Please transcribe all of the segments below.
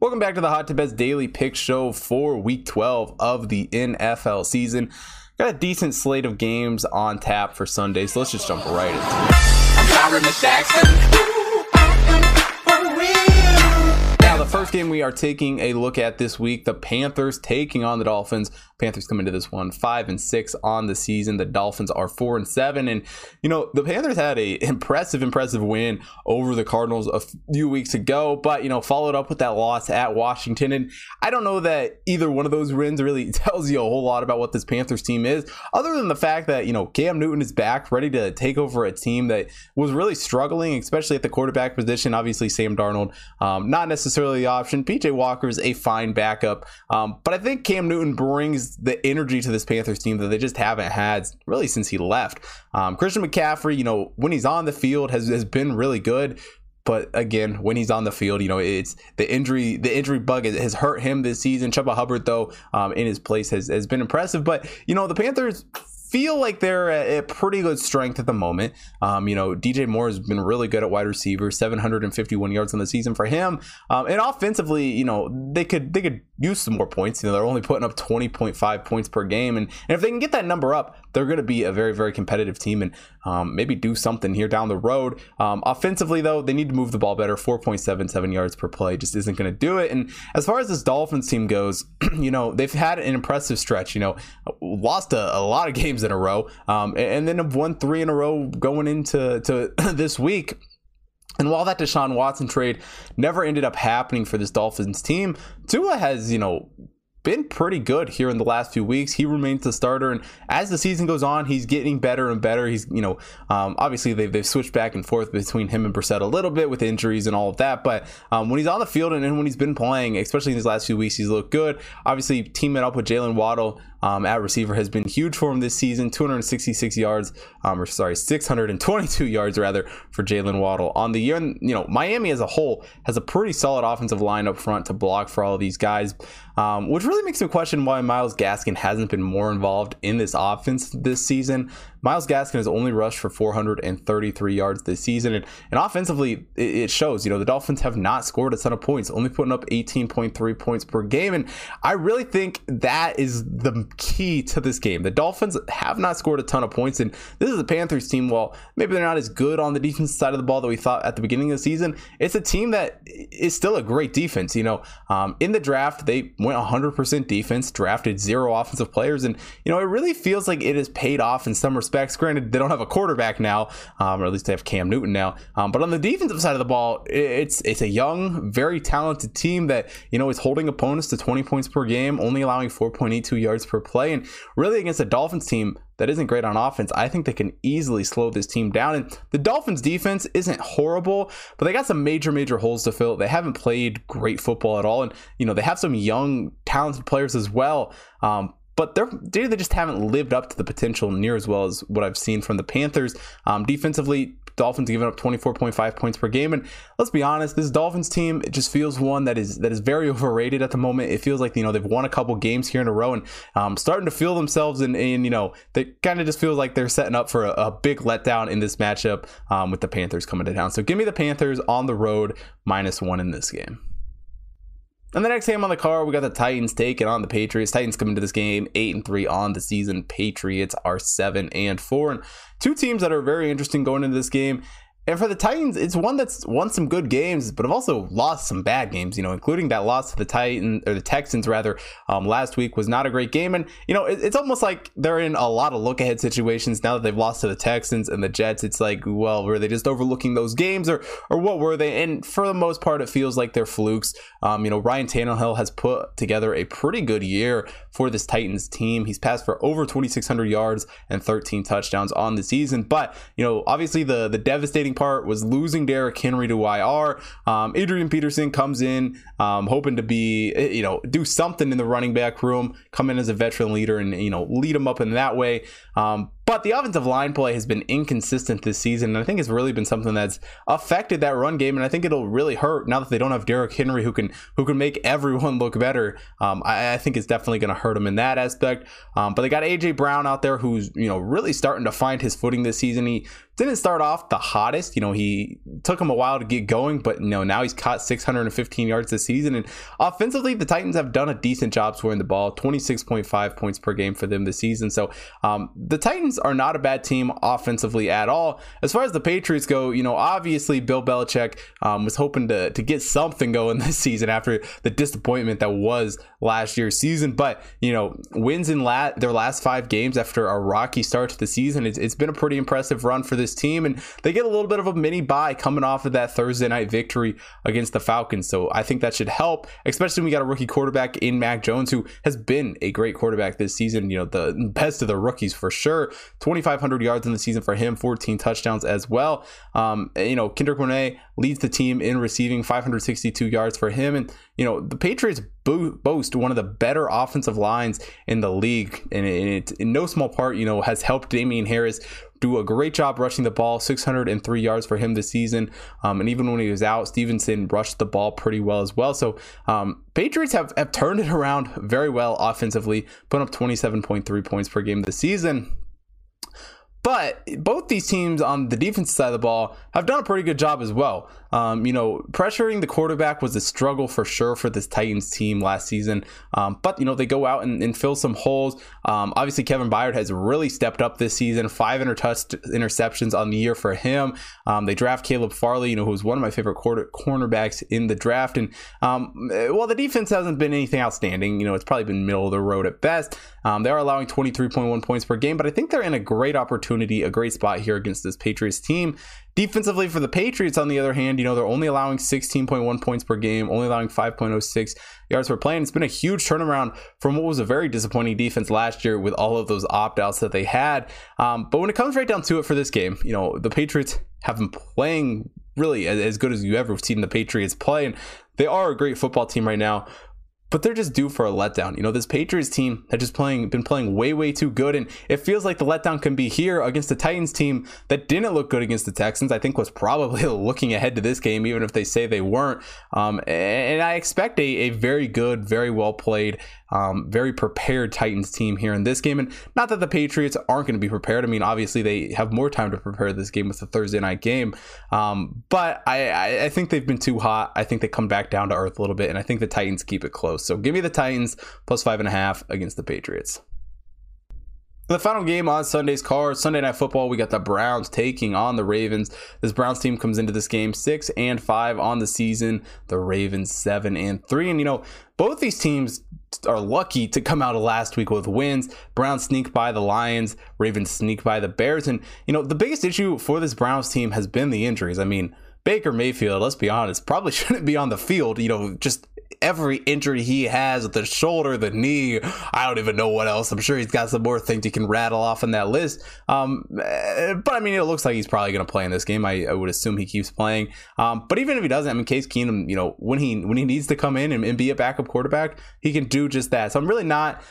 Welcome back to the Hot Tip Bets Daily Pick Show for Week 12 of the NFL season. Got a decent slate of games on tap for Sunday, so let's just jump right into it. Now, the first game we are taking a look at this week, the Panthers taking on the Dolphins. Panthers come into this one five and six on the season. The Dolphins are four and seven, and you know the Panthers had a impressive, impressive win over the Cardinals a few weeks ago, but you know followed up with that loss at Washington. And I don't know that either one of those wins really tells you a whole lot about what this Panthers team is, other than the fact that you know Cam Newton is back, ready to take over a team that was really struggling, especially at the quarterback position. Obviously, Sam Darnold, um, not necessarily the option. PJ Walker is a fine backup, um, but I think Cam Newton brings the energy to this Panthers team that they just haven't had really since he left. Um, Christian McCaffrey, you know, when he's on the field, has has been really good. But again, when he's on the field, you know, it's the injury, the injury bug has hurt him this season. Chuba Hubbard, though, um, in his place has, has been impressive. But, you know, the Panthers feel like they're at, pretty good strength at the moment. Um, you know, DJ Moore has been really good at wide receiver, 751 yards on the season for him. Um, and offensively, you know, they could they could use some more points. You know, they're only putting up 20.5 points per game, and, and if they can get that number up, they're going to be a very very competitive team and um, maybe do something here down the road. Um, offensively, though, they need to move the ball better. 4.77 yards per play just isn't going to do it. And as far as this Dolphins team goes, you know, they've had an impressive stretch. You know, lost a, a lot of games in a row, um, and, and then have won three in a row going into to this week. And while that Deshaun Watson trade never ended up happening for this Dolphins team, Tua has, you know, been pretty good here in the last few weeks. He remains the starter, and as the season goes on, he's getting better and better. He's, you know, um, obviously they've, they've switched back and forth between him and Brissett a little bit with injuries and all of that. But um, when he's on the field and, and, when he's been playing, especially in these last few weeks, he's looked good. Obviously, teaming up with Jaylen Waddle um, at receiver has been huge for him this season 266 yards, um, or sorry, 622 yards rather for Jaylen Waddle on the year. You know, Miami as a whole has a pretty solid offensive line up front to block for all of these guys, um, which really makes me question why Myles Gaskin hasn't been more involved in this offense this season. Myles Gaskin has only rushed for 433 yards this season, and, and offensively, it, it, shows. You know, the Dolphins have not scored a ton of points, only putting up 18.3 points per game, and I really think that is the key to this game. The Dolphins have not scored a ton of points, and this is a Panthers team. While maybe they're not as good on the defense side of the ball that we thought at the beginning of the season, it's a team that is still a great defense. You know, um, in the draft, they went 100% defense, drafted zero offensive players, and you know, it really feels like it has paid off in some respects respects. Granted, they don't have a quarterback now, um, or at least they have Cam Newton now. Um, but on the defensive side of the ball, it's it's a young, very talented team that you know is holding opponents to 20 points per game, only allowing 4.82 yards per play, and really against a Dolphins team that isn't great on offense, I think they can easily slow this team down. And the Dolphins defense isn't horrible, but they got some major, major holes to fill. They haven't played great football at all. And, you know, they have some young, talented players as well. Um, but they're dude, they just haven't lived up to the potential near as well as what I've seen from the Panthers. Um, defensively, Dolphins giving up 24.5 points per game, and let's be honest, this Dolphins team it just feels one that is that is very overrated at the moment. It feels like you know they've won a couple games here in a row and um, starting to feel themselves, and, you know they kind of just feels like they're setting up for a, a big letdown in this matchup um, with the Panthers coming to town. So give me the Panthers on the road minus one in this game. And the next game on the card, we got the Titans taking on the Patriots. Titans coming to this game eight and three on the season. Patriots are seven and four, and two teams that are very interesting going into this game. And for the Titans, it's one that's won some good games, but have also lost some bad games. You know, including that loss to the Titans or the Texans rather um, last week was not a great game. And you know, it, it's almost like they're in a lot of look ahead situations now that they've lost to the Texans and the Jets. It's like, well, were they just overlooking those games, or or what were they? And for the most part, it feels like they're flukes. Um, you know, Ryan Tannehill has put together a pretty good year for this Titans team. He's passed for over 2,600 yards and 13 touchdowns on the season. But you know, obviously the the devastating part was losing Derrick Henry to IR. Um, Adrian Peterson comes in um, hoping to be, eh, you know, do something in the running back room, come in as a veteran leader and, you know, lead them up in that way. Um, but the offensive line play has been inconsistent this season. And I think it's really been something that's affected that run game. And I think it'll really hurt now that they don't have Derrick Henry who can who can make everyone look better. Um, I, I, think it's definitely going to hurt them in that aspect. Um, but they got AJ Brown out there who's you know really starting to find his footing this season. He didn't start off the hottest. You know, he took him a while to get going, but you know, now he's caught 615 yards this season. And offensively, the Titans have done a decent job scoring the ball, 26.5 points per game for them this season. So um, the Titans are not a bad team offensively at all. As far as the Patriots go, you know, obviously Bill Belichick um, was hoping to to get something going this season after the disappointment that was last year's season. But you know, wins in la- their last five games after a rocky start to the season, it's, it's been a pretty impressive run for this team, and they get a little bit of a mini bye coming off of that Thursday night victory against the Falcons. So I think that should help, especially when we got a rookie quarterback in Mac Jones, who has been a great quarterback this season. You know, the best of the rookies for sure. 2,500 yards in the season for him, 14 touchdowns as well. Um, you know, Kendrick Bourne leads the team in receiving, 562 yards for him, and you know the Patriots boast one of the better offensive lines in the league, and it, in no small part, you know, has helped Damien Harris do a great job rushing the ball, 603 yards for him this season. Um, and even when he was out, Stevenson rushed the ball pretty well as well. So um, Patriots have, have turned it around very well offensively, put up 27.3 points per game this season. But both these teams on the defensive side of the ball have done a pretty good job as well. Um, you know, pressuring the quarterback was a struggle for sure for this Titans team last season. Um, but, you know, they go out and, and fill some holes. Um, obviously, Kevin Byard has really stepped up this season. Five interceptions on the year for him. Um, they draft Caleb Farley, you know, who's one of my favorite quarter- cornerbacks in the draft. And um, while the defense hasn't been anything outstanding, you know, it's probably been middle of the road at best. Um, they are allowing 23.1 points per game, but I think they're in a great opportunity, a great spot here against this Patriots team. Defensively for the Patriots, on the other hand, you know, they're only allowing 16.1 points per game, only allowing 5.06 yards per play. And it's been a huge turnaround from what was a very disappointing defense last year with all of those opt outs that they had. Um, but when it comes right down to it for this game, you know, the Patriots have been playing really as good as you ever seen the Patriots play. And they are a great football team right now but they're just due for a letdown. You know, this Patriots team had just playing been playing way way too good, and it feels like the letdown can be here against the Titans team that didn't look good against the Texans. I think was probably looking ahead to this game, even if they say they weren't. Um, and I expect a, a very good, very well played um, very prepared Titans team here in this game. And not that the Patriots aren't going to be prepared. I mean, obviously they have more time to prepare this game with the Thursday night game. Um, but I, I think they've been too hot. I think they come back down to earth a little bit, and I think the Titans keep it close. So give me the Titans plus five and a half against the Patriots. The final game on Sunday's card, Sunday Night Football, we got the Browns taking on the Ravens. This Browns team comes into this game six and five on the season. The Ravens seven and three, and you know both these teams are lucky to come out of last week with wins. Browns sneak by the Lions, Ravens sneak by the Bears, and you know the biggest issue for this Browns team has been the injuries. I mean. Baker Mayfield, let's be honest, probably shouldn't be on the field. You know, just every injury he has the shoulder, the knee. I don't even know what else. I'm sure he's got some more things he can rattle off on that list. Um, eh, but I mean, it looks like he's probably going to play in this game. I, I, would assume he keeps playing. Um, but even if he doesn't, I mean, Case Keenum, you know, when he when he needs to come in and, and be a backup quarterback, he can do just that. So I'm really not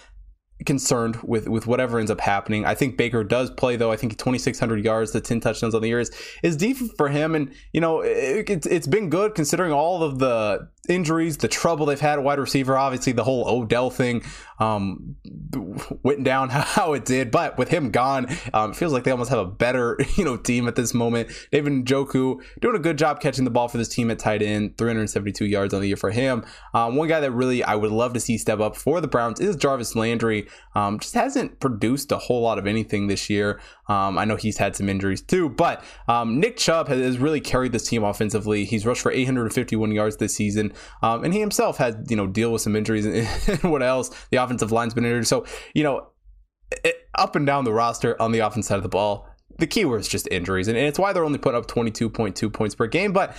concerned with with whatever ends up happening. I think Baker does play though. I think 2600 yards, the 10 touchdowns on the year is is deep for him and you know, it, it's it's been good considering all of the injuries, the trouble they've had at wide receiver. Obviously, the whole Odell thing um, went down how it did, but with him gone, um, it feels like they almost have a better you know team at this moment. David Njoku doing a good job catching the ball for this team at tight end, 372 yards on the year for him. Um, one guy that really I would love to see step up for the Browns is Jarvis Landry. Um, just hasn't produced a whole lot of anything this year. Um, I know he's had some injuries too, but um, Nick Chubb has, has, really carried this team offensively. He's rushed for 851 yards this season, um, and he himself had you know deal with some injuries and, and what else. The offensive line's been injured, so you know it, up and down the roster on the offense side of the ball. The key word is just injuries, and, and it's why they're only putting up 22.2 points per game. But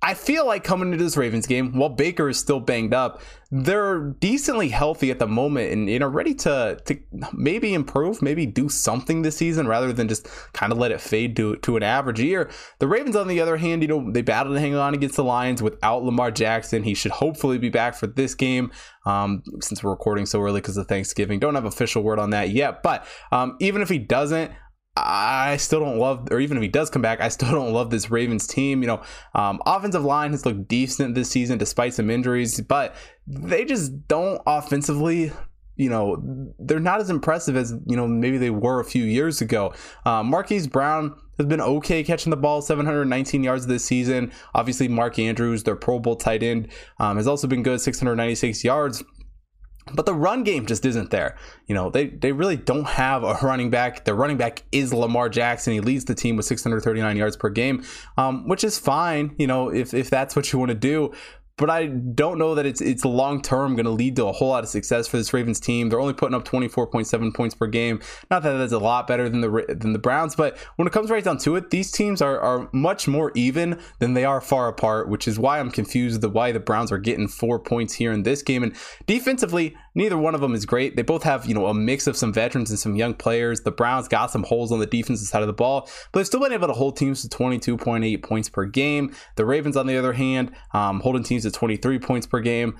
I feel like coming into this Ravens game, while Baker is still banged up, they're decently healthy at the moment and you know ready to to maybe improve, maybe do something this season rather than just kind of let it fade to to an average year. The Ravens, on the other hand, you know they battled to hang on against the Lions without Lamar Jackson. He should hopefully be back for this game. Um, since we're recording so early because of Thanksgiving, don't have official word on that yet. But um, even if he doesn't, I still don't love, or even if he does come back, I still don't love this Ravens team. You know, um, offensive line has looked decent this season despite some injuries, but they just don't offensively. You know, they're not as impressive as you know maybe they were a few years ago. Uh, Marquise Brown has been okay catching the ball, 719 yards this season. Obviously, Mark Andrews, their Pro Bowl tight end, um, has also been good, 696 yards. But the run game just isn't there. You know, they, they really don't have a running back. Their running back is Lamar Jackson. He leads the team with 639 yards per game, um, which is fine, you know, if, if that's what you want to do but I don't know that it's it's long term going to lead to a whole lot of success for this Ravens team. They're only putting up 24.7 points per game. Not that that's a lot better than the than the Browns, but when it comes right down to it, these teams are are much more even than they are far apart, which is why I'm confused the why the Browns are getting 4 points here in this game and defensively, neither one of them is great. They both have, you know, a mix of some veterans and some young players. The Browns got some holes on the defensive side of the ball, but they've still been able to hold teams to 22.8 points per game. The Ravens on the other hand, um, holding teams to 23 points per game.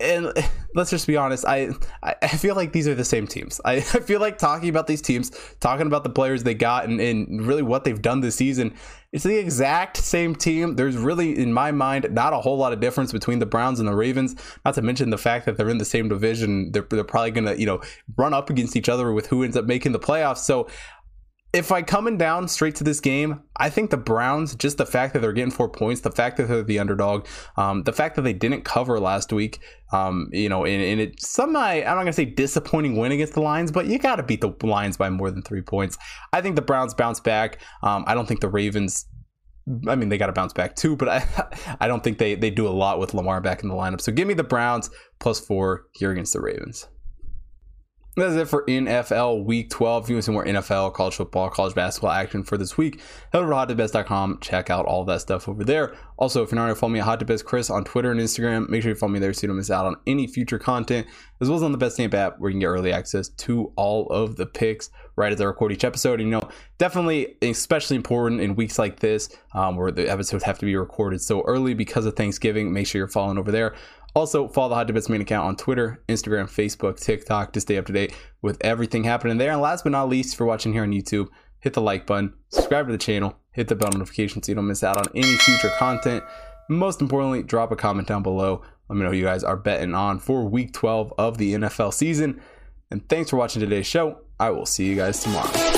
And let's just be honest, I I feel like these are the same teams. I, I feel like talking about these teams, talking about the players they got, and, and really what they've done this season. It's the exact same team. There's really, in my mind, not a whole lot of difference between the Browns and the Ravens. Not to mention the fact that they're in the same division. They're, they're probably to, you know, run up against each other with who ends up making the playoffs. So if I coming down straight to this game, I think the Browns, just the fact that they're getting four points, the fact that they're the underdog, um, the fact that they didn't cover last week, um, you know, and, and it some I'm not gonna say disappointing win against the Lions, but you got to beat the Lions by more than three points. I think the Browns bounce back. Um, I don't think the Ravens. I mean, they got to bounce back too, but I, I don't think they they do a lot with Lamar back in the lineup. So give me the Browns plus four here against the Ravens. That's it for NFL Week 12. If you want to see more NFL, college football, college basketball action for this week, head over to hottipbets.com. Check out all that stuff over there. Also, if you're not already following me at Hot Chris on Twitter and Instagram, make sure you follow me there so you don't miss out on any future content, as well as on the Betstamp app where you can get early access to all of the picks right as I record each episode. And, you know, definitely, especially important in weeks like this um, where the episodes have to be recorded so early because of Thanksgiving. Make sure you're following over there. Also, follow the Hot Tip Bets main account on Twitter, Instagram, Facebook, TikTok to stay up to date with everything happening there. And last but not least, for watching here on YouTube, hit the like button, subscribe to the channel, hit the bell notification so you don't miss out on any future content. Most importantly, drop a comment down below. Let me know you guys are betting on for week 12 of the NFL season. And thanks for watching today's show. I will see you guys tomorrow.